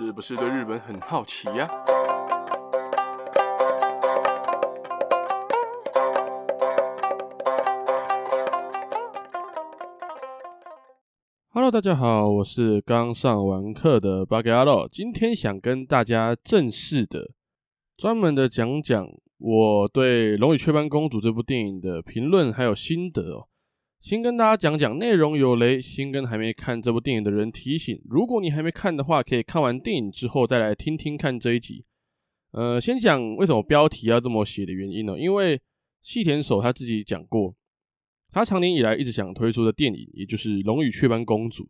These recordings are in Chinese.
是不是对日本很好奇呀？Hello，大家好，我是刚上完课的巴格阿洛，今天想跟大家正式的、专门的讲讲我对《龙与雀斑公主》这部电影的评论还有心得哦。先跟大家讲讲内容有雷，先跟还没看这部电影的人提醒：如果你还没看的话，可以看完电影之后再来听听看这一集。呃，先讲为什么标题要这么写的原因呢？因为细田守他自己讲过，他长年以来一直想推出的电影，也就是《龙与雀斑公主》，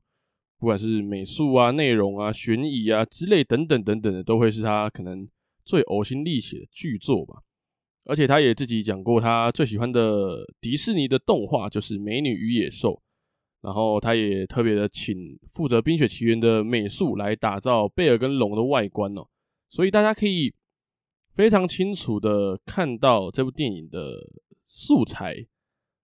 不管是美术啊、内容啊、悬疑啊之类等等等等的，都会是他可能最呕心沥血的巨作吧。而且他也自己讲过，他最喜欢的迪士尼的动画就是《美女与野兽》，然后他也特别的请负责《冰雪奇缘》的美术来打造贝尔跟龙的外观哦，所以大家可以非常清楚的看到这部电影的素材，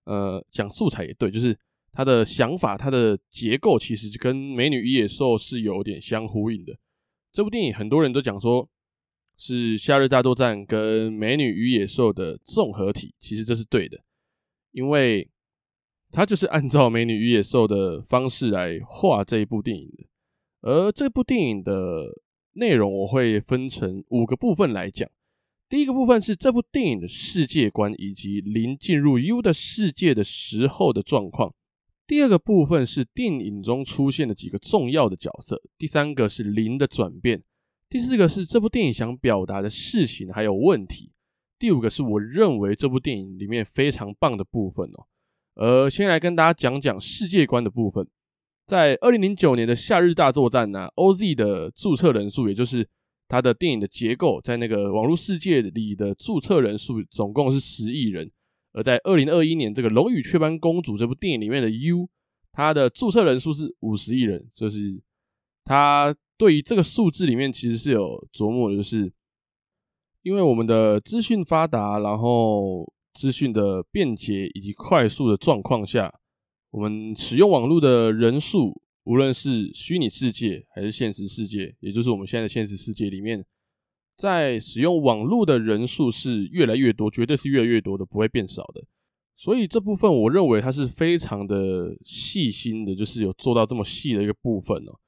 呃，讲素材也对，就是他的想法，他的结构其实跟《美女与野兽》是有点相呼应的。这部电影很多人都讲说。是《夏日大作战》跟《美女与野兽》的综合体，其实这是对的，因为它就是按照《美女与野兽》的方式来画这一部电影的。而这部电影的内容，我会分成五个部分来讲。第一个部分是这部电影的世界观以及零进入 U 的世界的时候的状况。第二个部分是电影中出现的几个重要的角色。第三个是零的转变。第四个是这部电影想表达的事情还有问题，第五个是我认为这部电影里面非常棒的部分哦。呃，先来跟大家讲讲世界观的部分。在二零零九年的夏日大作战呢，OZ 的注册人数，也就是它的电影的结构，在那个网络世界里的注册人数总共是十亿人。而在二零二一年这个《龙与雀斑公主》这部电影里面的 U，它的注册人数是五十亿人，就是它。对于这个数字里面，其实是有琢磨的，就是因为我们的资讯发达，然后资讯的便捷以及快速的状况下，我们使用网络的人数，无论是虚拟世界还是现实世界，也就是我们现在的现实世界里面，在使用网络的人数是越来越多，绝对是越来越多的，不会变少的。所以这部分我认为它是非常的细心的，就是有做到这么细的一个部分哦。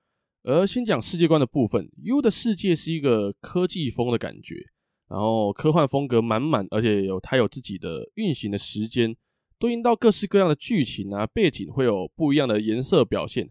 而先讲世界观的部分，U 的世界是一个科技风的感觉，然后科幻风格满满，而且有它有自己的运行的时间，对应到各式各样的剧情啊背景会有不一样的颜色表现，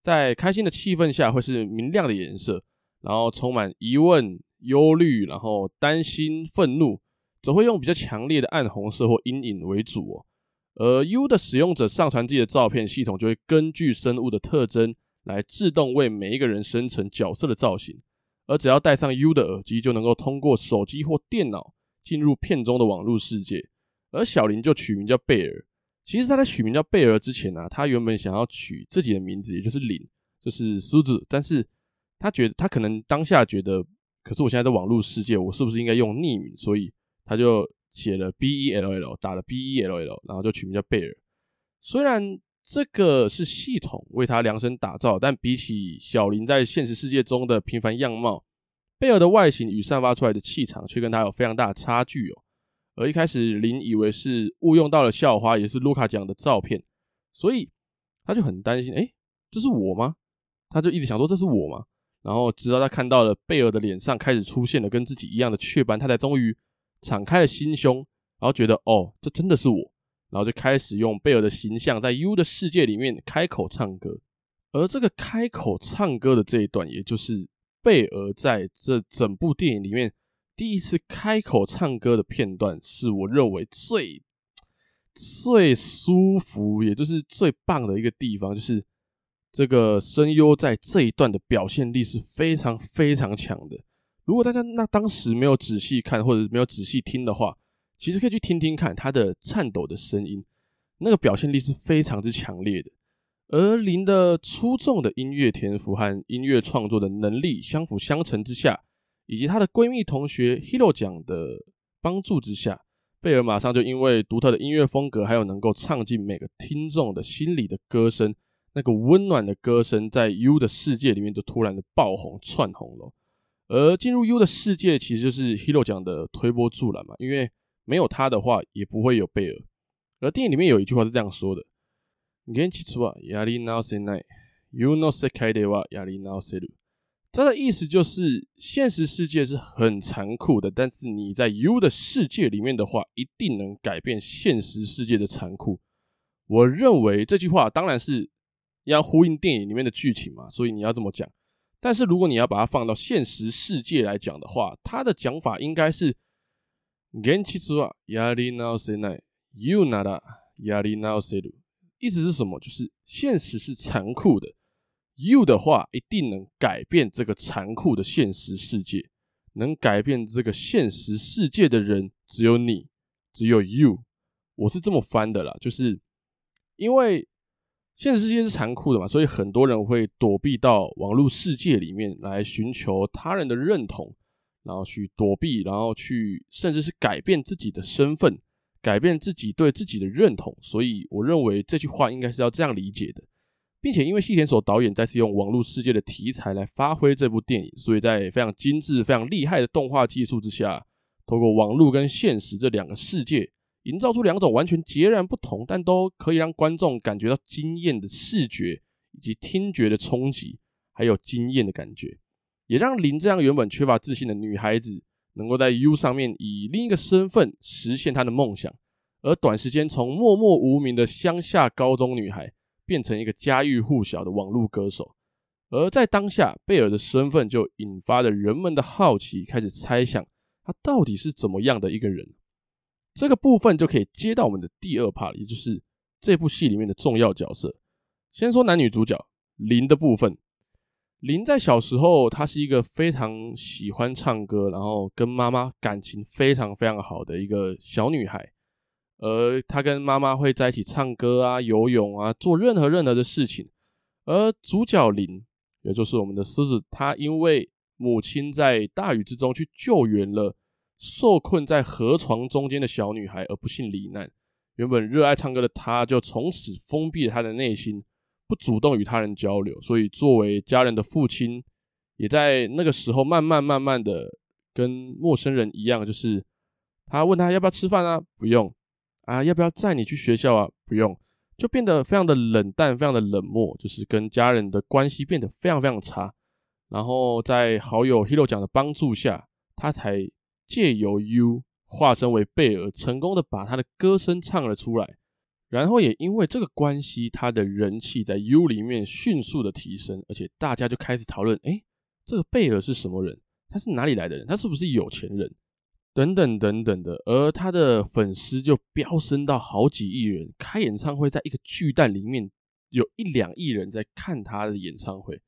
在开心的气氛下会是明亮的颜色，然后充满疑问、忧虑，然后担心、愤怒，则会用比较强烈的暗红色或阴影为主哦。而 U 的使用者上传自己的照片，系统就会根据生物的特征。来自动为每一个人生成角色的造型，而只要戴上 U 的耳机，就能够通过手机或电脑进入片中的网络世界。而小林就取名叫贝尔。其实他在取名叫贝尔之前呢、他原本想要取自己的名字，也就是林，就是苏子。但是他觉得他可能当下觉得，可是我现在在网络世界，我是不是应该用匿名？所以他就写了 B E L L，打了 B E L L，然后就取名叫贝尔。虽然。这个是系统为他量身打造，但比起小林在现实世界中的平凡样貌，贝尔的外形与散发出来的气场却跟他有非常大的差距哦。而一开始林以为是误用到了校花，也是卢卡讲的照片，所以他就很担心，诶，这是我吗？他就一直想说这是我吗？然后直到他看到了贝尔的脸上开始出现了跟自己一样的雀斑，他才终于敞开了心胸，然后觉得哦，这真的是我。然后就开始用贝尔的形象在 U 的世界里面开口唱歌，而这个开口唱歌的这一段，也就是贝尔在这整部电影里面第一次开口唱歌的片段，是我认为最最舒服，也就是最棒的一个地方，就是这个声优在这一段的表现力是非常非常强的。如果大家那当时没有仔细看或者没有仔细听的话，其实可以去听听看他的颤抖的声音，那个表现力是非常之强烈的。而林的出众的音乐天赋和音乐创作的能力相辅相成之下，以及她的闺蜜同学 Hiro 奖的帮助之下，贝尔马上就因为独特的音乐风格，还有能够唱进每个听众的心里的歌声，那个温暖的歌声在 U 的世界里面就突然的爆红窜红了。而进入 U 的世界，其实就是 Hiro 奖的推波助澜嘛，因为没有他的话，也不会有贝尔。而电影里面有一句话是这样说的：“现実はやり直せない。U の世界ではやり直せる。”它的意思就是，现实世界是很残酷的，但是你在 U 的世界里面的话，一定能改变现实世界的残酷。我认为这句话当然是要呼应电影里面的剧情嘛，所以你要这么讲。但是如果你要把它放到现实世界来讲的话，它的讲法应该是“ 现実はやり直せない。U ならやり直せる”。意思是什么？就是现实是残酷的。You 的话一定能改变这个残酷的现实世界，能改变这个现实世界的人只有你，只有 You。我是这么翻的啦，就是因为现实世界是残酷的嘛，所以很多人会躲避到网络世界里面来寻求他人的认同， 然后去躲避，然后去甚至是改变自己的身份，改变自己对自己的认同。所以我认为这句话应该是要这样理解的。并且因为细田守导演再次用网络世界的题材来发挥这部电影，所以在非常精致、非常厉害的动画技术之下，透过网络跟现实这两个世界，营造出两种完全截然不同，但都可以让观众感觉到惊艳的视觉以及听觉的冲击，还有惊艳的感觉，也让林这样原本缺乏自信的女孩子，能够在 U 上面以另一个身份实现她的梦想，而短时间从默默无名的乡下高中女孩。变成一个家喻户晓的网络歌手，而在当下，贝尔的身份就引发了人们的好奇，开始猜想他到底是怎么样的一个人。这个部分就可以接到我们的第二 part，也就是这部戏里面的重要角色。先说男女主角林的部分，林在小时候，她是一个非常喜欢唱歌，然后跟妈妈感情非常非常好的一个小女孩。而他跟妈妈会在一起唱歌啊、游泳啊，做任何任何的事情。而主角林，也就是我们的狮子，他因为母亲在大雨之中去救援了受困在河床中间的小女孩，而不幸罹难。原本热爱唱歌的他，就从此封闭了他的内心，不主动与他人交流。所以，作为家人的父亲，也在那个时候慢慢慢慢的跟陌生人一样，就是他问他要不要吃饭啊，不用。啊，要不要载你去学校啊？不用，就变得非常的冷淡，非常的冷漠，就是跟家人的关系变得非常非常差。然后在好友 Hiro 讲的帮助下，他才借由 U 化身为贝尔，成功的把他的歌声唱了出来。然后也因为这个关系，他的人气在 U 里面迅速的提升，而且大家就开始讨论：诶，这个贝尔是什么人？他是哪里来的人？他是不是有钱人？等等等等的，而他的粉丝就飙升到好几亿人，开演唱会在一个巨蛋里面有一两亿人在看他的演唱会，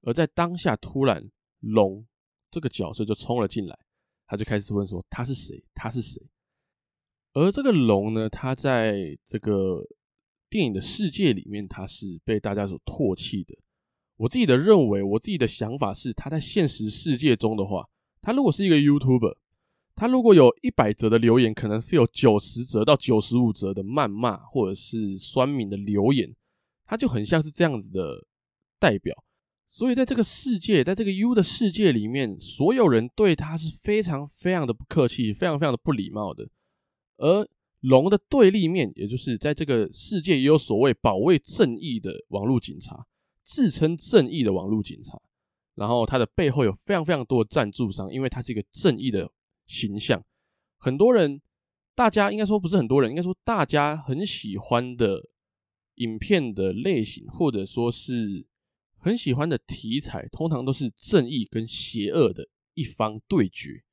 而在当下突然龙这个角色就冲了进来，他就开始问说他是谁？他是谁？而这个龙呢，它在这个电影的世界里面，它是被大家所唾弃的。我自己的认为，我自己的想法是，他在现实世界中的话，他如果是一个 YouTuber。他如果有一百则的留言，可能是有九十则到九十五则的谩骂或者是酸民的留言，他就很像是这样子的代表。所以在这个世界，在这个 U 的世界里面，所有人对他是非常非常的不客气，非常非常的不礼貌的。而龙的对立面，也就是在这个世界也有所谓保卫正义的网络警察，自称正义的网络警察，然后他的背后有非常非常多的赞助商，因为他是一个正义的。形象，很多人，大家应该说不是很多人，应该说大家很喜欢的影片的类型，或者说是很喜欢的题材，通常都是正义跟邪恶的一方对决。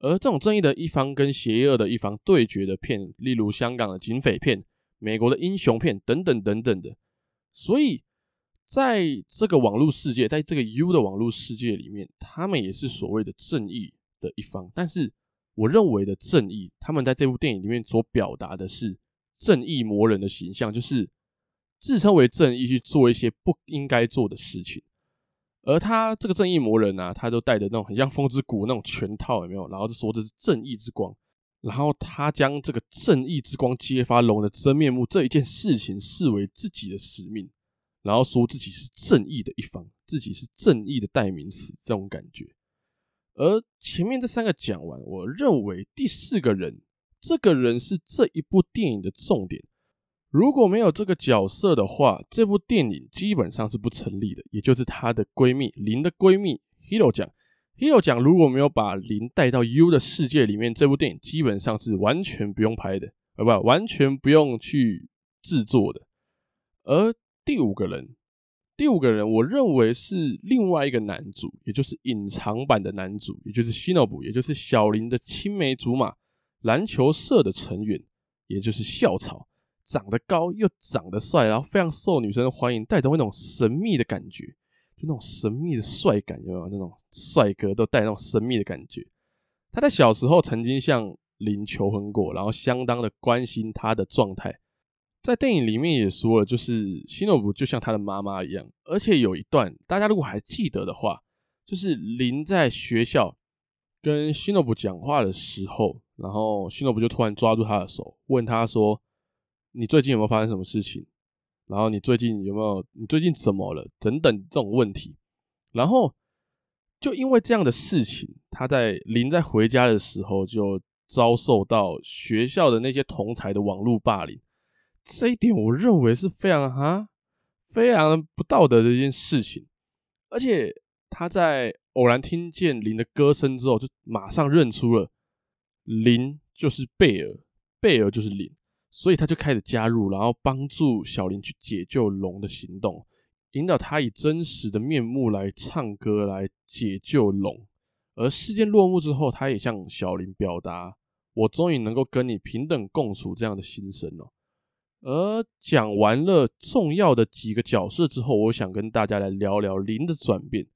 而这种正义的一方跟邪恶的一方对决的片，例如香港的警匪片、美国的英雄片等等等等的。所以，在这个网络世界，在这个 U 的网络世界里面，他们也是所谓的正义的一方，但是我认为的正义，他们在这部电影里面所表达的是正义魔人的形象，就是自称为正义去做一些不应该做的事情。而他这个正义魔人啊，他都带着那种很像风之谷那种全套，有没有？然后就说这是正义之光，然后他将这个正义之光揭发龙的真面目这一件事情视为自己的使命，然后说自己是正义的一方，自己是正义的代名词，这种感觉。而前面这三个讲完，我认为第四个人，这个人是这一部电影的重点。如果没有这个角色的话，这部电影基本上是不成立的。也就是她的闺蜜林的闺蜜 Hero 讲，Hero 讲如果没有把林带到 U 的世界里面，这部电影基本上是完全不用拍的，呃，不，完全不用去制作的。而第五个人。第五个人，我认为是另外一个男主，也就是隐藏版的男主，也就是西诺布，也就是小林的青梅竹马，篮球社的成员，也就是校草，长得高又长得帅，然后非常受女生欢迎，带着那种神秘的感觉，就那种神秘的帅感，有没有？那种帅哥都带那种神秘的感觉。他在小时候曾经向林求婚过，然后相当的关心他的状态。在电影里面也说了，就是西诺布就像他的妈妈一样，而且有一段大家如果还记得的话，就是林在学校跟西诺布讲话的时候，然后西诺布就突然抓住他的手，问他说：“你最近有没有发生什么事情？然后你最近有没有？你最近怎么了？等等这种问题。”然后就因为这样的事情，他在林在回家的时候就遭受到学校的那些同才的网络霸凌。这一点我认为是非常哈，非常不道德的一件事情。而且他在偶然听见林的歌声之后，就马上认出了林就是贝尔，贝尔就是林，所以他就开始加入，然后帮助小林去解救龙的行动，引导他以真实的面目来唱歌来解救龙。而事件落幕之后，他也向小林表达：“我终于能够跟你平等共处这样的心声了。”而讲完了重要的几个角色之后，我想跟大家来聊聊林的转变。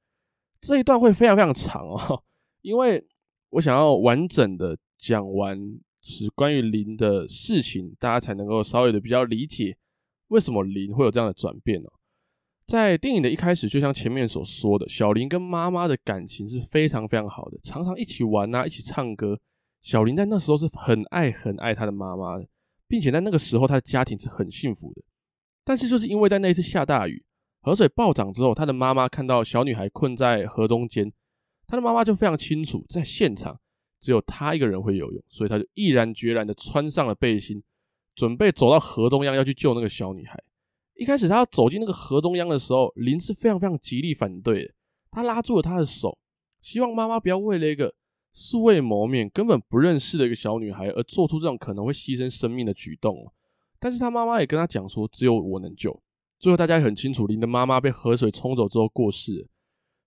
这一段会非常非常长哦，因为我想要完整的讲完是关于林的事情，大家才能够稍微的比较理解为什么林会有这样的转变哦。在电影的一开始，就像前面所说的，小林跟妈妈的感情是非常非常好的，常常一起玩啊，一起唱歌。小林在那时候是很爱很爱他的妈妈的。并且在那个时候，他的家庭是很幸福的。但是，就是因为在那一次下大雨，河水暴涨之后，他的妈妈看到小女孩困在河中间，他的妈妈就非常清楚，在现场只有他一个人会游泳，所以他就毅然决然的穿上了背心，准备走到河中央要去救那个小女孩。一开始，他要走进那个河中央的时候，林是非常非常极力反对的。他拉住了他的手，希望妈妈不要为了一个。素未谋面、根本不认识的一个小女孩，而做出这种可能会牺牲生命的举动。但是她妈妈也跟她讲说，只有我能救。最后大家也很清楚，林的妈妈被河水冲走之后过世。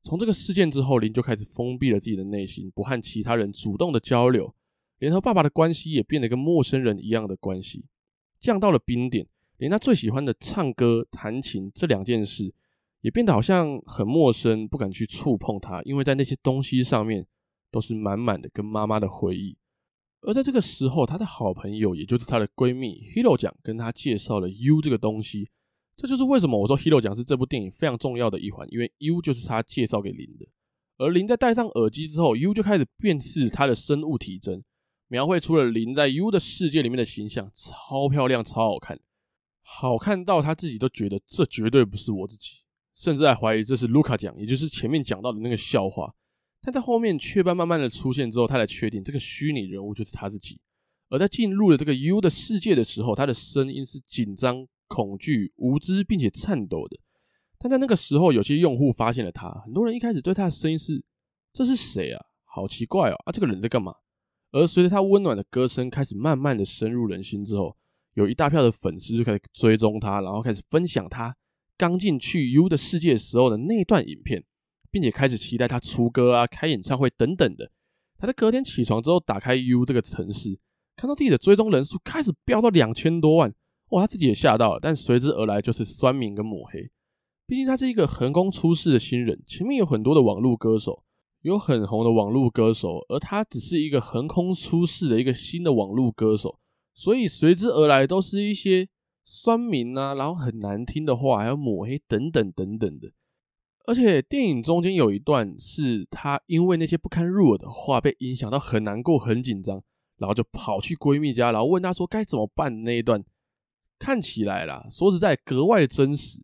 从这个事件之后，林就开始封闭了自己的内心，不和其他人主动的交流，连和爸爸的关系也变得跟陌生人一样的关系，降到了冰点。连他最喜欢的唱歌、弹琴这两件事，也变得好像很陌生，不敢去触碰它，因为在那些东西上面。都是满满的跟妈妈的回忆，而在这个时候，她的好朋友，也就是她的闺蜜 Hiro 讲，跟她介绍了 U 这个东西。这就是为什么我说 Hero 讲是这部电影非常重要的一环，因为 U 就是他介绍给林的。而林在戴上耳机之后，U 就开始辨识他的生物体征，描绘出了林在 U 的世界里面的形象，超漂亮，超好看，好看到他自己都觉得这绝对不是我自己，甚至还怀疑这是卢卡讲，也就是前面讲到的那个笑话。但在后面雀斑慢慢的出现之后，他才确定这个虚拟人物就是他自己。而在进入了这个 U 的世界的时候，他的声音是紧张、恐惧、无知，并且颤抖的。但在那个时候，有些用户发现了他，很多人一开始对他的声音是：“这是谁啊？好奇怪哦！啊，这个人在干嘛？”而随着他温暖的歌声开始慢慢的深入人心之后，有一大票的粉丝就开始追踪他，然后开始分享他刚进去 U 的世界时候的那段影片。并且开始期待他出歌啊、开演唱会等等的。他在隔天起床之后，打开 U 这个城市，看到自己的追踪人数开始飙到两千多万，哇！他自己也吓到了。但随之而来就是酸民跟抹黑。毕竟他是一个横空出世的新人，前面有很多的网络歌手，有很红的网络歌手，而他只是一个横空出世的一个新的网络歌手，所以随之而来都是一些酸民啊，然后很难听的话，还有抹黑等等等等的。而且电影中间有一段是她因为那些不堪入耳的话被影响到很难过、很紧张，然后就跑去闺蜜家，然后问她说该怎么办。那一段看起来啦，说实在格外的真实。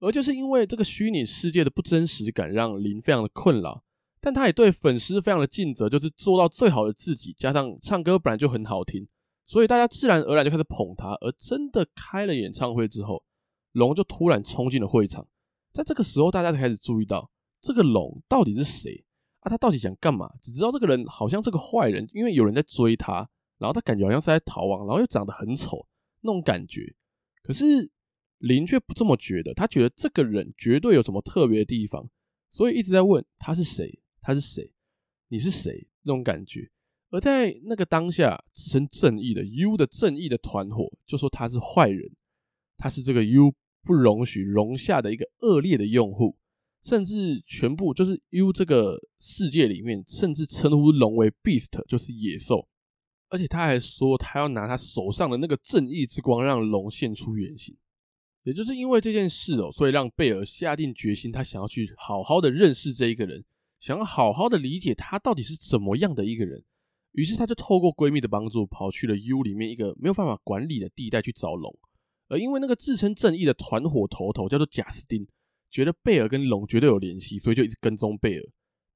而就是因为这个虚拟世界的不真实感，让林非常的困扰。但他也对粉丝非常的尽责，就是做到最好的自己，加上唱歌本来就很好听，所以大家自然而然就开始捧他。而真的开了演唱会之后，龙就突然冲进了会场。在这个时候，大家才开始注意到这个龙到底是谁啊？他到底想干嘛？只知道这个人好像是个坏人，因为有人在追他，然后他感觉好像是在逃亡，然后又长得很丑那种感觉。可是林却不这么觉得，他觉得这个人绝对有什么特别的地方，所以一直在问他是谁。他是谁？你是谁？那种感觉。而在那个当下，自称正义的 U 的正义的团伙就说他是坏人，他是这个 U 不容许容下的一个恶劣的用户，甚至全部就是 U 这个世界里面，甚至称呼龙为 Beast，就是野兽。而且他还说，他要拿他手上的那个正义之光，让龙现出原形。也就是因为这件事哦，所以让贝尔下定决心，他想要去好好的认识这一个人。想要好好的理解他到底是怎么样的一个人，于是他就透过闺蜜的帮助，跑去了 U 里面一个没有办法管理的地带去找龙。而因为那个自称正义的团伙头头叫做贾斯汀，觉得贝尔跟龙绝对有联系，所以就一直跟踪贝尔。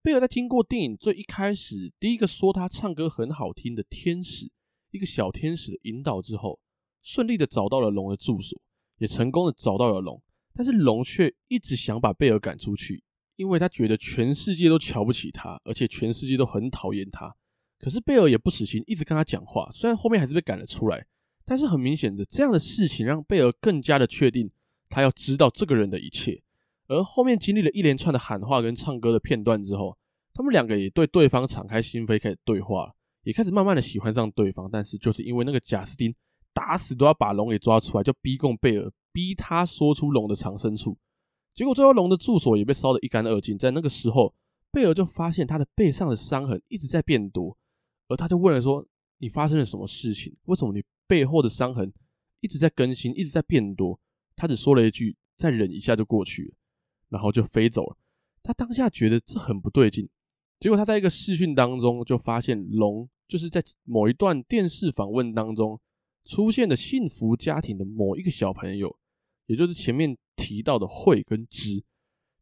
贝尔在听过电影最一开始第一个说他唱歌很好听的天使，一个小天使的引导之后，顺利的找到了龙的住所，也成功的找到了龙，但是龙却一直想把贝尔赶出去。因为他觉得全世界都瞧不起他，而且全世界都很讨厌他。可是贝尔也不死心，一直跟他讲话。虽然后面还是被赶了出来，但是很明显的，这样的事情让贝尔更加的确定他要知道这个人的一切。而后面经历了一连串的喊话跟唱歌的片段之后，他们两个也对对方敞开心扉，开始对话，也开始慢慢的喜欢上对方。但是就是因为那个贾斯汀打死都要把龙给抓出来，就逼供贝尔，逼他说出龙的藏身处。结果最后龙的住所也被烧得一干二净。在那个时候，贝尔就发现他的背上的伤痕一直在变多，而他就问了说：“你发生了什么事情？为什么你背后的伤痕一直在更新，一直在变多？”他只说了一句：“再忍一下就过去了。”然后就飞走了。他当下觉得这很不对劲。结果他在一个视讯当中就发现龙就是在某一段电视访问当中出现的幸福家庭的某一个小朋友。也就是前面提到的慧跟知，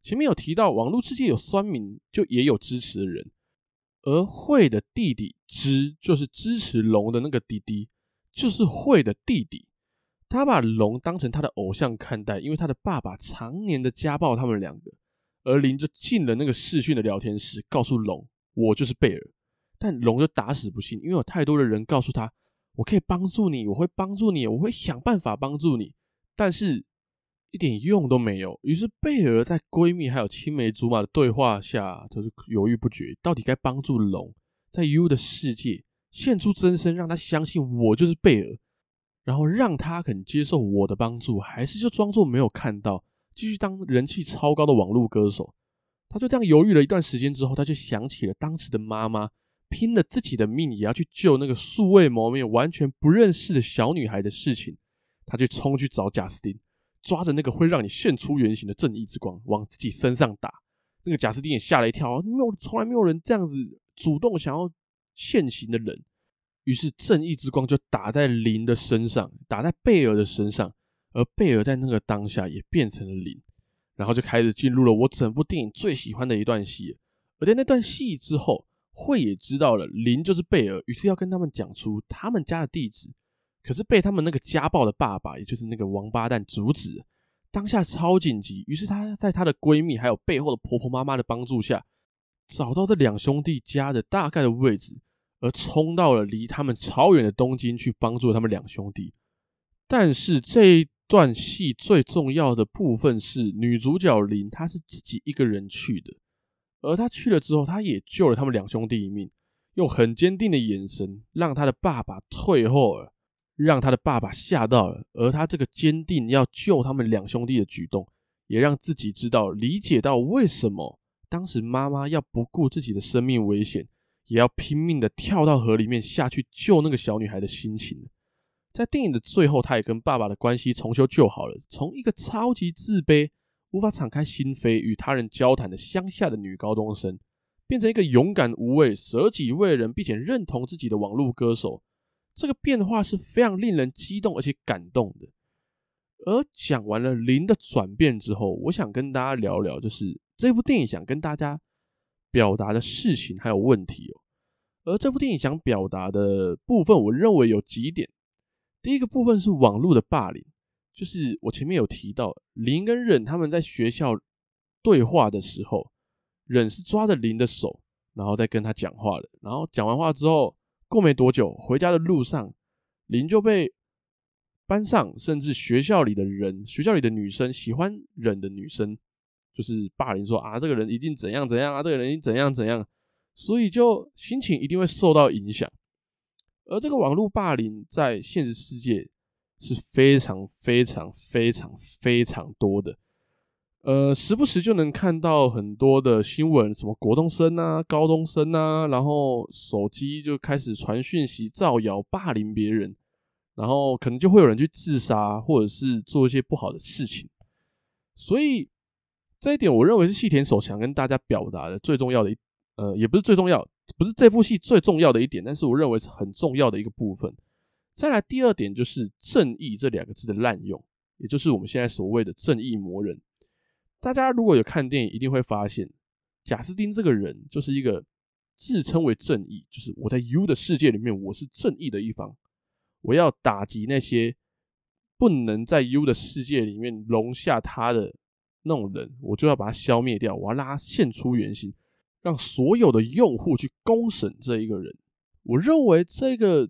前面有提到网络世界有酸民，就也有支持的人，而慧的弟弟知就是支持龙的那个弟弟，就是慧的弟弟，他把龙当成他的偶像看待，因为他的爸爸常年的家暴他们两个，而林就进了那个视讯的聊天室，告诉龙我就是贝尔，但龙就打死不信，因为有太多的人告诉他我可以帮助你，我会帮助你，我会想办法帮助你，但是。一点用都没有。于是贝尔在闺蜜还有青梅竹马的对话下，就是犹豫不决，到底该帮助龙在 U 的世界现出真身，让他相信我就是贝尔，然后让他肯接受我的帮助，还是就装作没有看到，继续当人气超高的网络歌手。他就这样犹豫了一段时间之后，他就想起了当时的妈妈拼了自己的命也要去救那个素未谋面、完全不认识的小女孩的事情，他就冲去找贾斯汀。抓着那个会让你现出原形的正义之光，往自己身上打。那个贾斯汀也吓了一跳，没有，从来没有人这样子主动想要现形的人。于是正义之光就打在林的身上，打在贝尔的身上，而贝尔在那个当下也变成了林，然后就开始进入了我整部电影最喜欢的一段戏。而在那段戏之后，慧也知道了林就是贝尔，于是要跟他们讲出他们家的地址。可是被他们那个家暴的爸爸，也就是那个王八蛋阻止，当下超紧急。于是她在她的闺蜜还有背后的婆婆妈妈的帮助下，找到这两兄弟家的大概的位置，而冲到了离他们超远的东京去帮助他们两兄弟。但是这一段戏最重要的部分是女主角林，她是自己一个人去的，而她去了之后，她也救了他们两兄弟一命，用很坚定的眼神让他的爸爸退后了。让他的爸爸吓到了，而他这个坚定要救他们两兄弟的举动，也让自己知道、理解到为什么当时妈妈要不顾自己的生命危险，也要拼命的跳到河里面下去救那个小女孩的心情。在电影的最后，他也跟爸爸的关系重修旧好了，从一个超级自卑、无法敞开心扉与他人交谈的乡下的女高中生，变成一个勇敢无畏、舍己为人并且认同自己的网络歌手。这个变化是非常令人激动而且感动的，而讲完了林的转变之后，我想跟大家聊聊，就是这部电影想跟大家表达的事情还有问题哦。而这部电影想表达的部分，我认为有几点。第一个部分是网络的霸凌，就是我前面有提到，零跟忍他们在学校对话的时候，忍是抓着零的手，然后再跟他讲话的。然后讲完话之后，过没多久，回家的路上，零就被班上甚至学校里的人，学校里的女生喜欢忍的女生，就是霸凌说啊，这个人一定怎样怎样啊，这个人一定怎样怎样，所以就心情一定会受到影响。而这个网络霸凌在现实世界是非常非常非常非常多的，呃，时不时就能看到很多的新闻，什么国中生啊、高中生啊，然后手机就开始传讯息、造谣、霸凌别人，然后可能就会有人去自杀，或者是做一些不好的事情。所以这一点，我认为是细田守想跟大家表达的最重要的一，呃，也不是最重要。不是这部戏最重要的一点，但是我认为是很重要的一个部分。再来第二点就是“正义”这两个字的滥用，也就是我们现在所谓的“正义魔人”。大家如果有看电影，一定会发现贾斯汀这个人就是一个自称为正义，就是我在 U 的世界里面我是正义的一方，我要打击那些不能在 U 的世界里面容下他的那种人，我就要把他消灭掉，我要让他现出原形。让所有的用户去公审这一个人，我认为这个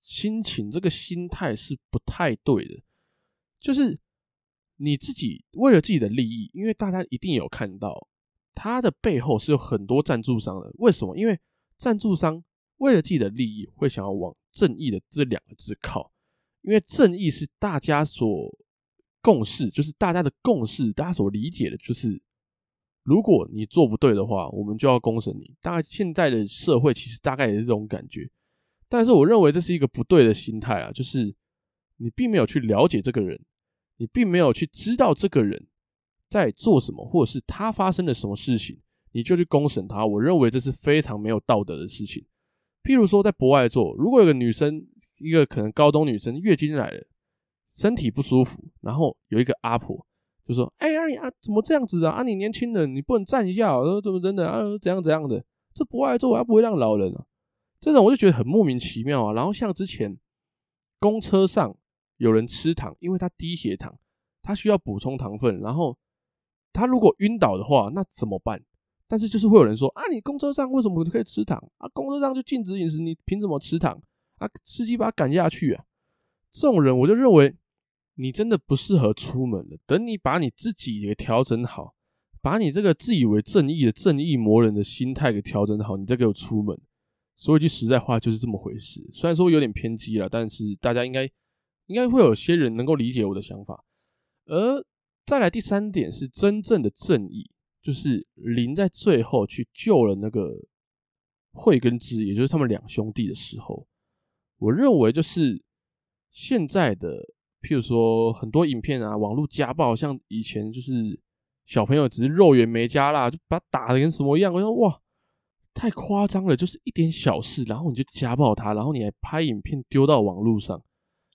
心情、这个心态是不太对的。就是你自己为了自己的利益，因为大家一定有看到他的背后是有很多赞助商的。为什么？因为赞助商为了自己的利益，会想要往正义的这两个字靠。因为正义是大家所共识，就是大家的共识，大家所理解的，就是。如果你做不对的话，我们就要公审你。大概现在的社会其实大概也是这种感觉，但是我认为这是一个不对的心态啊，就是你并没有去了解这个人，你并没有去知道这个人在做什么，或者是他发生了什么事情，你就去公审他。我认为这是非常没有道德的事情。譬如说，在国外做，如果有个女生，一个可能高中女生月经来了，身体不舒服，然后有一个阿婆。就说：“哎呀，你啊，怎么这样子啊？啊，你年轻人，你不能站一下，说怎么真的啊？怎样怎样的？这不爱座，还不会让老人啊？这种我就觉得很莫名其妙啊。然后像之前公车上有人吃糖，因为他低血糖，他需要补充糖分。然后他如果晕倒的话，那怎么办？但是就是会有人说：啊，你公车上为什么可以吃糖？啊，公车上就禁止饮食，你凭什么吃糖？啊，司机把他赶下去啊！这种人，我就认为。”你真的不适合出门了。等你把你自己给调整好，把你这个自以为正义的正义魔人的心态给调整好，你再给我出门。说一句实在话，就是这么回事。虽然说有点偏激了，但是大家应该应该会有些人能够理解我的想法。而再来第三点是真正的正义，就是林在最后去救了那个慧跟知，也就是他们两兄弟的时候，我认为就是现在的。譬如说，很多影片啊，网络家暴，像以前就是小朋友只是肉圆没加辣，就把他打的跟什么一样。我说哇，太夸张了，就是一点小事，然后你就家暴他，然后你还拍影片丢到网络上，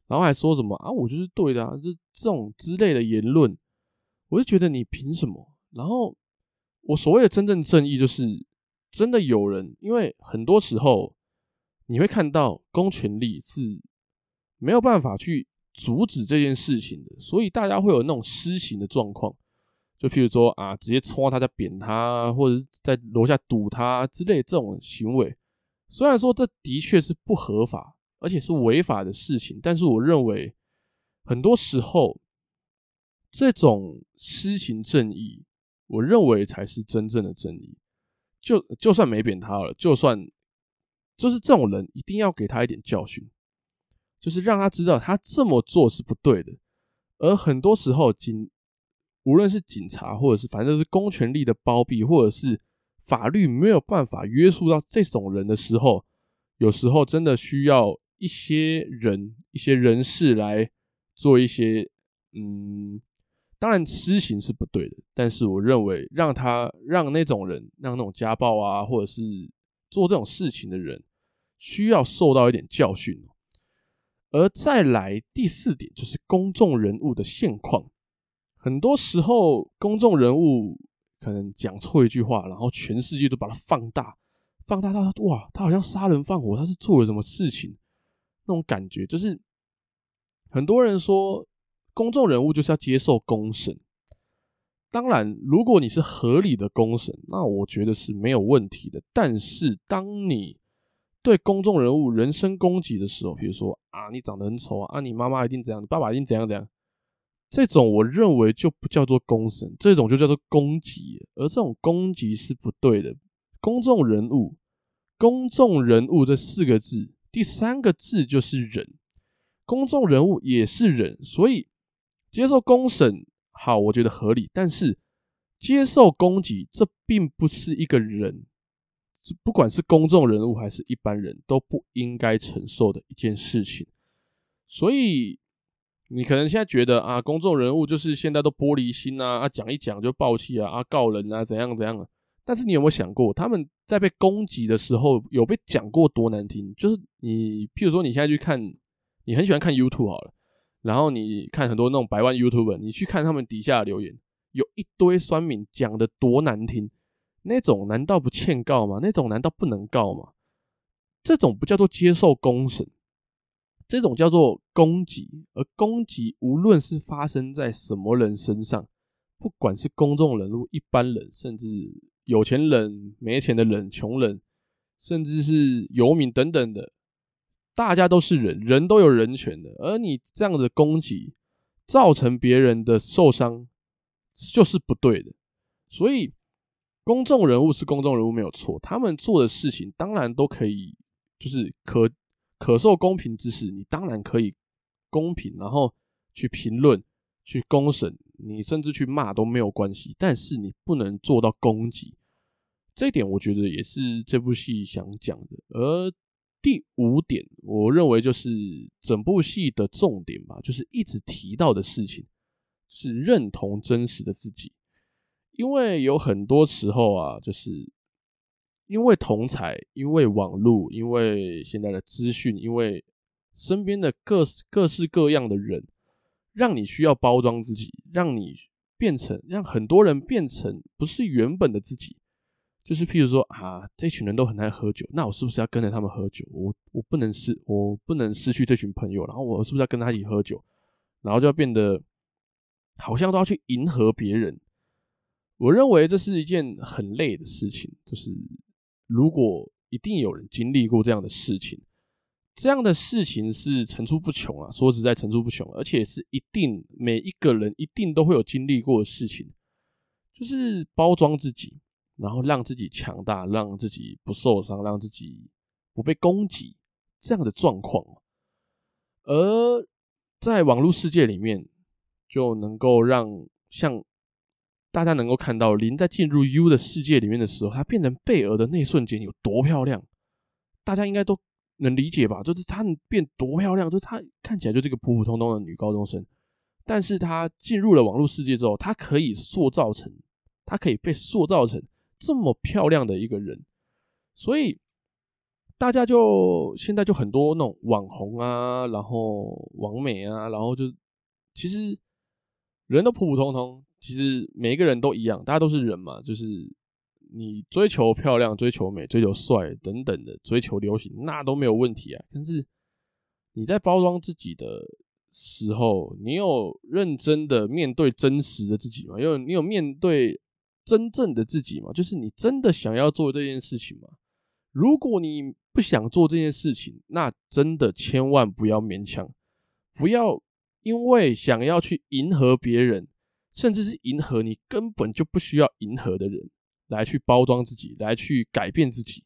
然后还说什么啊，我就是对的啊，这这种之类的言论，我就觉得你凭什么？然后我所谓的真正正义，就是真的有人，因为很多时候你会看到公权力是没有办法去。阻止这件事情的，所以大家会有那种施行的状况，就譬如说啊，直接冲他家扁他，或者在楼下堵他之类这种行为。虽然说这的确是不合法，而且是违法的事情，但是我认为很多时候这种施行正义，我认为才是真正的正义。就就算没扁他了，就算就是这种人，一定要给他一点教训。就是让他知道他这么做是不对的，而很多时候警，无论是警察或者是反正是公权力的包庇，或者是法律没有办法约束到这种人的时候，有时候真的需要一些人、一些人士来做一些，嗯，当然施行是不对的，但是我认为让他让那种人，让那种家暴啊，或者是做这种事情的人，需要受到一点教训。而再来第四点就是公众人物的现况，很多时候公众人物可能讲错一句话，然后全世界都把它放大，放大到哇，他好像杀人放火，他是做了什么事情，那种感觉就是很多人说公众人物就是要接受公审。当然，如果你是合理的公审，那我觉得是没有问题的。但是当你对公众人物人身攻击的时候，比如说啊，你长得很丑啊，啊，你妈妈一定怎样，你爸爸一定怎样怎样，这种我认为就不叫做公审，这种就叫做攻击，而这种攻击是不对的。公众人物，公众人物这四个字，第三个字就是人，公众人物也是人，所以接受公审，好，我觉得合理，但是接受攻击，这并不是一个人。不管是公众人物还是一般人都不应该承受的一件事情，所以你可能现在觉得啊，公众人物就是现在都玻璃心啊，啊讲一讲就爆气啊，啊告人啊怎样怎样啊，但是你有没有想过，他们在被攻击的时候有被讲过多难听？就是你，譬如说你现在去看，你很喜欢看 YouTube 好了，然后你看很多那种百万 YouTuber，你去看他们底下留言，有一堆酸民讲的多难听。那种难道不欠告吗？那种难道不能告吗？这种不叫做接受公审，这种叫做攻击。而攻击无论是发生在什么人身上，不管是公众人物、一般人，甚至有钱人、没钱的人、穷人，甚至是游民等等的，大家都是人，人都有人权的。而你这样的攻击，造成别人的受伤，就是不对的。所以。公众人物是公众人物没有错，他们做的事情当然都可以，就是可可受公平之事，你当然可以公平，然后去评论、去公审，你甚至去骂都没有关系。但是你不能做到攻击，这一点我觉得也是这部戏想讲的。而第五点，我认为就是整部戏的重点吧，就是一直提到的事情，是认同真实的自己。因为有很多时候啊，就是因为同才，因为网络，因为现在的资讯，因为身边的各各式各样的人，让你需要包装自己，让你变成，让很多人变成不是原本的自己。就是譬如说啊，这群人都很爱喝酒，那我是不是要跟着他们喝酒？我我不能失，我不能失去这群朋友，然后我是不是要跟他一起喝酒？然后就要变得好像都要去迎合别人。我认为这是一件很累的事情，就是如果一定有人经历过这样的事情，这样的事情是层出不穷啊。说实在，层出不穷，而且是一定每一个人一定都会有经历过的事情，就是包装自己，然后让自己强大，让自己不受伤，让自己不被攻击这样的状况，而在网络世界里面，就能够让像。大家能够看到林在进入 U 的世界里面的时候，她变成贝儿的那瞬间有多漂亮，大家应该都能理解吧？就是她变多漂亮，就是她看起来就是个普普通通的女高中生，但是她进入了网络世界之后，她可以塑造成，她可以被塑造成这么漂亮的一个人，所以大家就现在就很多那种网红啊，然后网美啊，然后就其实人都普普通通。其实每一个人都一样，大家都是人嘛，就是你追求漂亮、追求美、追求帅等等的，追求流行那都没有问题啊。但是你在包装自己的时候，你有认真的面对真实的自己吗？因为你有面对真正的自己吗？就是你真的想要做这件事情吗？如果你不想做这件事情，那真的千万不要勉强，不要因为想要去迎合别人。甚至是迎合你根本就不需要迎合的人，来去包装自己，来去改变自己。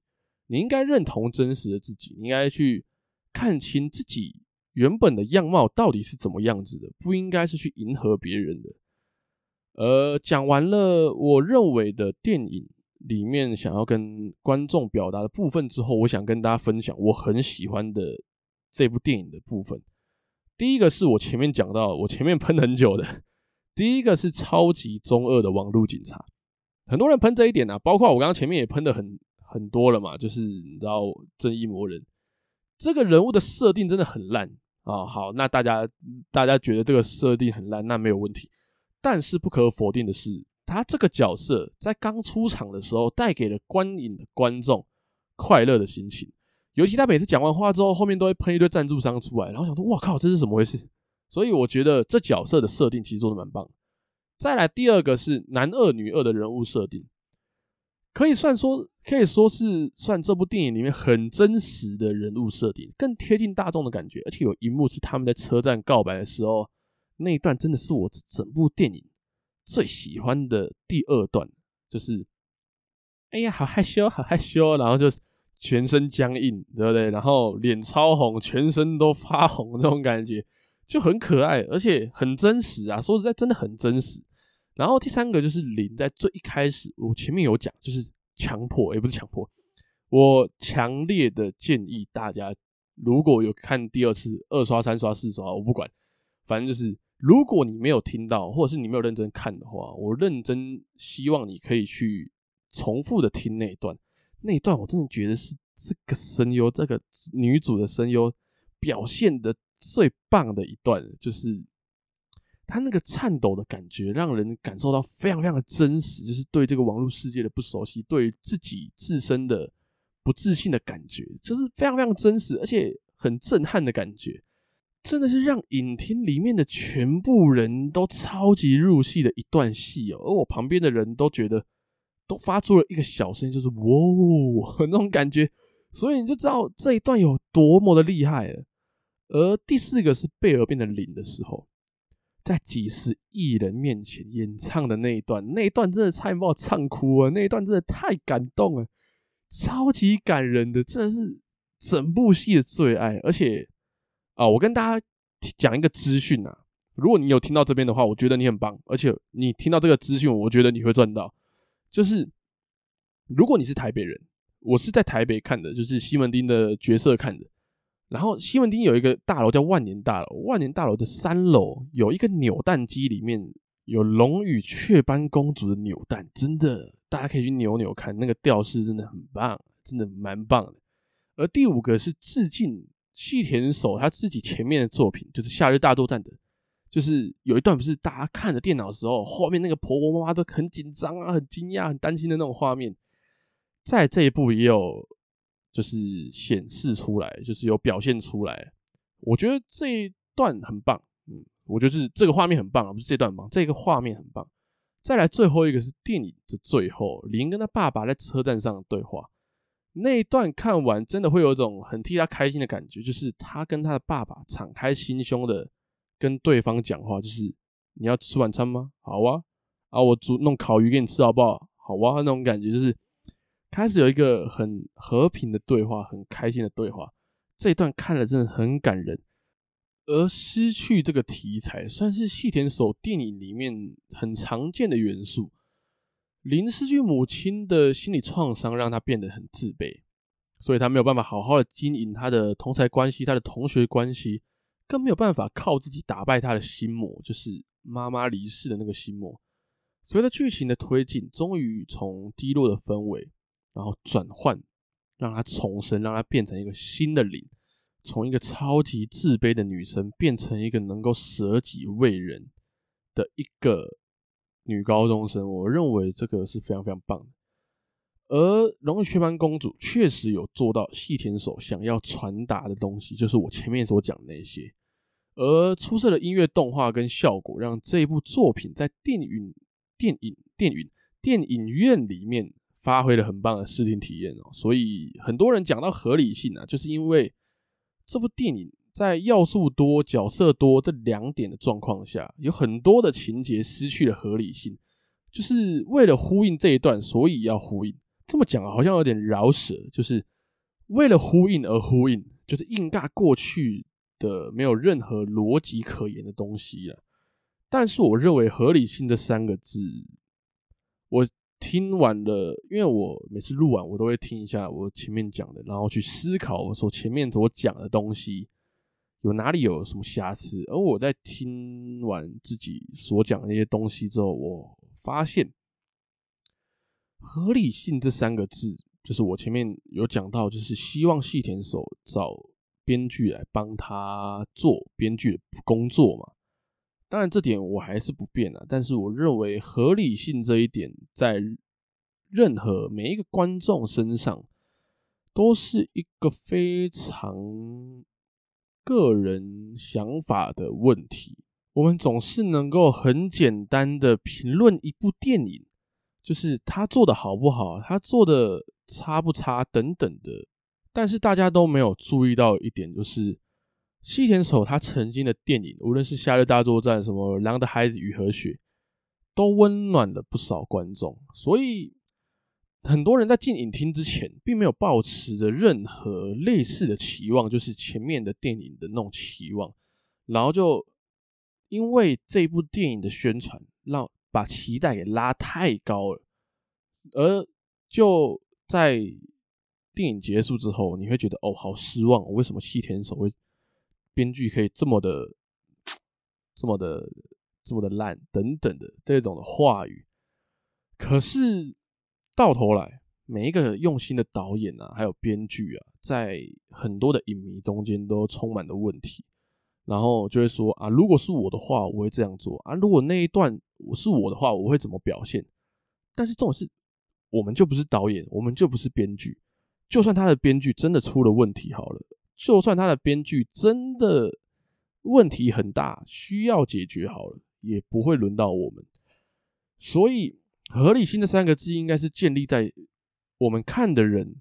你应该认同真实的自己，你应该去看清自己原本的样貌到底是怎么样子的，不应该是去迎合别人的。呃，讲完了我认为的电影里面想要跟观众表达的部分之后，我想跟大家分享我很喜欢的这部电影的部分。第一个是我前面讲到，我前面喷很久的。第一个是超级中二的网络警察，很多人喷这一点啊，包括我刚刚前面也喷的很很多了嘛，就是你知道正义魔人这个人物的设定真的很烂，啊。好，那大家大家觉得这个设定很烂，那没有问题。但是不可否定的是，他这个角色在刚出场的时候，带给了观影的观众快乐的心情。尤其他每次讲完话之后，后面都会喷一堆赞助商出来，然后想说：“哇靠，这是怎么回事？”所以我觉得这角色的设定其实做的蛮棒。再来第二个是男二女二的人物设定。可以算说，可以说是算这部电影里面很真实的人物设定，更贴近大众的感觉。而且有一幕是他们在车站告白的时候，那一段真的是我整部电影最喜欢的第二段，就是，哎呀，好害羞，好害羞，然后就是全身僵硬，对不对？然后脸超红，全身都发红，这种感觉就很可爱，而且很真实啊！说实在，真的很真实。然后第三个就是林，在最一开始，我前面有讲，就是强迫，也不是强迫，我强烈的建议大家，如果有看第二次、二刷、三刷、四刷，我不管，反正就是，如果你没有听到，或者是你没有认真看的话，我认真希望你可以去重复的听那一段，那一段我真的觉得是这个声优，这个女主的声优表现的最棒的一段，就是。他那个颤抖的感觉，让人感受到非常非常的真实，就是对这个网络世界的不熟悉，对自己自身的不自信的感觉，就是非常非常真实，而且很震撼的感觉，真的是让影厅里面的全部人都超级入戏的一段戏哦。而我旁边的人都觉得，都发出了一个小声音，就是“哇 ”那种感觉，所以你就知道这一段有多么的厉害了。而第四个是贝尔变成零的时候。在几十亿人面前演唱的那一段，那一段真的差点把我唱哭了。那一段真的太感动了，超级感人的，真的是整部戏的最爱。而且啊，我跟大家讲一个资讯啊，如果你有听到这边的话，我觉得你很棒。而且你听到这个资讯，我觉得你会赚到。就是如果你是台北人，我是在台北看的，就是西门町的角色看的。然后西门町有一个大楼叫万年大楼，万年大楼的三楼有一个扭蛋机，里面有龙与雀斑公主的扭蛋，真的大家可以去扭扭看，那个吊饰真的很棒，真的蛮棒的。而第五个是致敬细田守他自己前面的作品，就是《夏日大作战》的，就是有一段不是大家看着电脑的时候，后面那个婆婆妈妈都很紧张啊、很惊讶、很担心的那种画面，在这一部也有。就是显示出来，就是有表现出来。我觉得这一段很棒，嗯，我觉得是这个画面很棒，不是这段吗？这个画面很棒。再来最后一个是电影的最后，林跟他爸爸在车站上的对话，那一段看完真的会有一种很替他开心的感觉，就是他跟他的爸爸敞开心胸的跟对方讲话，就是你要吃晚餐吗？好啊，啊，我煮弄烤鱼给你吃好不好？好啊，那种感觉就是。开始有一个很和平的对话，很开心的对话。这一段看了真的很感人。而失去这个题材，算是细田守电影里面很常见的元素。林失去母亲的心理创伤，让他变得很自卑，所以他没有办法好好的经营他的同才关系、他的同学关系，更没有办法靠自己打败他的心魔，就是妈妈离世的那个心魔。随着剧情的推进，终于从低落的氛围。然后转换，让她重生，让她变成一个新的灵，从一个超级自卑的女生变成一个能够舍己为人的一个女高中生。我认为这个是非常非常棒的。而龙与雀斑公主确实有做到细田守想要传达的东西，就是我前面所讲的那些。而出色的音乐、动画跟效果，让这部作品在电影、电影、电影、电影院里面。发挥了很棒的视听体验哦，所以很多人讲到合理性啊，就是因为这部电影在要素多、角色多这两点的状况下，有很多的情节失去了合理性，就是为了呼应这一段，所以要呼应。这么讲，好像有点饶舌，就是为了呼应而呼应，就是硬尬过去的没有任何逻辑可言的东西了。但是我认为合理性这三个字，我。听完了，因为我每次录完，我都会听一下我前面讲的，然后去思考我所前面所讲的东西有哪里有什么瑕疵。而我在听完自己所讲的那些东西之后，我发现合理性这三个字，就是我前面有讲到，就是希望细田守找编剧来帮他做编剧的工作嘛。当然，这点我还是不变啊。但是，我认为合理性这一点，在任何每一个观众身上，都是一个非常个人想法的问题。我们总是能够很简单的评论一部电影，就是他做的好不好，他做的差不差等等的。但是大家都没有注意到一点，就是。西田守他曾经的电影，无论是《夏日大作战》、什么《狼的孩子与和雪》，都温暖了不少观众。所以很多人在进影厅之前，并没有抱持着任何类似的期望，就是前面的电影的那种期望，然后就因为这部电影的宣传，让把期待给拉太高了，而就在电影结束之后，你会觉得哦，好失望，为什么西田守会？编剧可以这么的、这么的、这么的烂等等的这种的话语，可是到头来，每一个用心的导演啊，还有编剧啊，在很多的影迷中间都充满了问题，然后就会说啊，如果是我的话，我会这样做啊，如果那一段我是我的话，我会怎么表现？但是这种事，我们就不是导演，我们就不是编剧，就算他的编剧真的出了问题，好了。就算他的编剧真的问题很大，需要解决好了，也不会轮到我们。所以，合理性这三个字应该是建立在我们看的人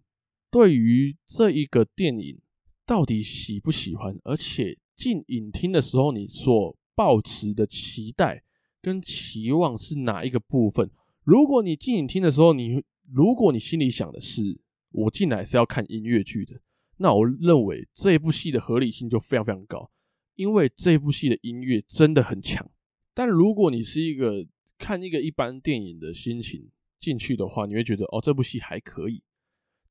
对于这一个电影到底喜不喜欢，而且进影厅的时候你所抱持的期待跟期望是哪一个部分。如果你进影厅的时候，你如果你心里想的是我进来是要看音乐剧的。那我认为这部戏的合理性就非常非常高，因为这部戏的音乐真的很强。但如果你是一个看一个一般电影的心情进去的话，你会觉得哦，这部戏还可以。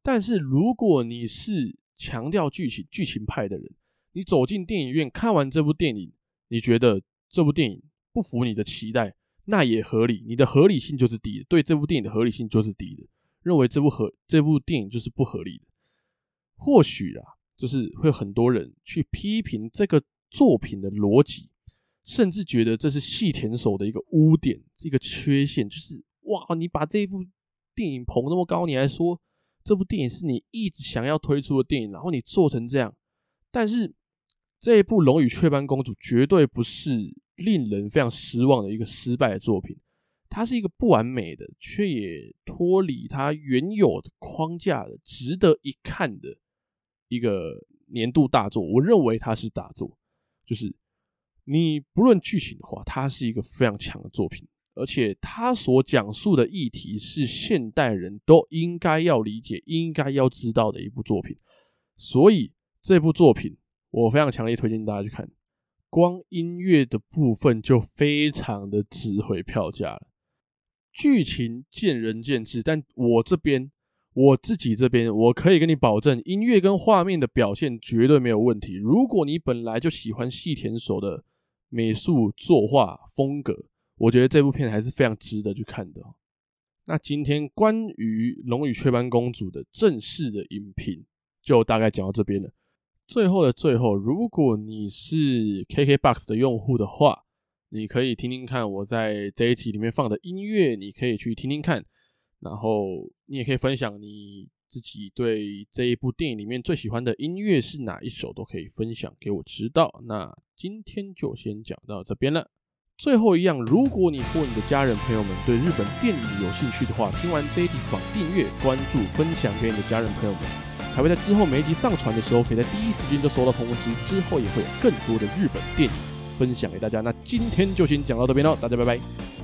但是如果你是强调剧情、剧情派的人，你走进电影院看完这部电影，你觉得这部电影不符你的期待，那也合理，你的合理性就是低的，对这部电影的合理性就是低的，认为这部合这部电影就是不合理的。或许啊，就是会有很多人去批评这个作品的逻辑，甚至觉得这是细田守的一个污点、一个缺陷。就是哇，你把这一部电影捧那么高，你还说这部电影是你一直想要推出的电影，然后你做成这样。但是这一部《龙与雀斑公主》绝对不是令人非常失望的一个失败的作品，它是一个不完美的，却也脱离它原有的框架的，值得一看的。一个年度大作，我认为它是大作。就是你不论剧情的话，它是一个非常强的作品，而且它所讲述的议题是现代人都应该要理解、应该要知道的一部作品。所以这部作品，我非常强烈推荐大家去看。光音乐的部分就非常的值回票价了。剧情见仁见智，但我这边。我自己这边，我可以跟你保证，音乐跟画面的表现绝对没有问题。如果你本来就喜欢细田守的美术作画风格，我觉得这部片还是非常值得去看的。那今天关于《龙与雀斑公主》的正式的影评就大概讲到这边了。最后的最后，如果你是 KKBOX 的用户的话，你可以听听看我在这一集里面放的音乐，你可以去听听看。然后你也可以分享你自己对这一部电影里面最喜欢的音乐是哪一首，都可以分享给我知道。那今天就先讲到这边了。最后一样，如果你或你的家人朋友们对日本电影有兴趣的话，听完这一集访订阅、关注、分享给你的家人朋友们，还会在之后每一集上传的时候，可以在第一时间就收到通知。之后也会有更多的日本电影分享给大家。那今天就先讲到这边喽，大家拜拜。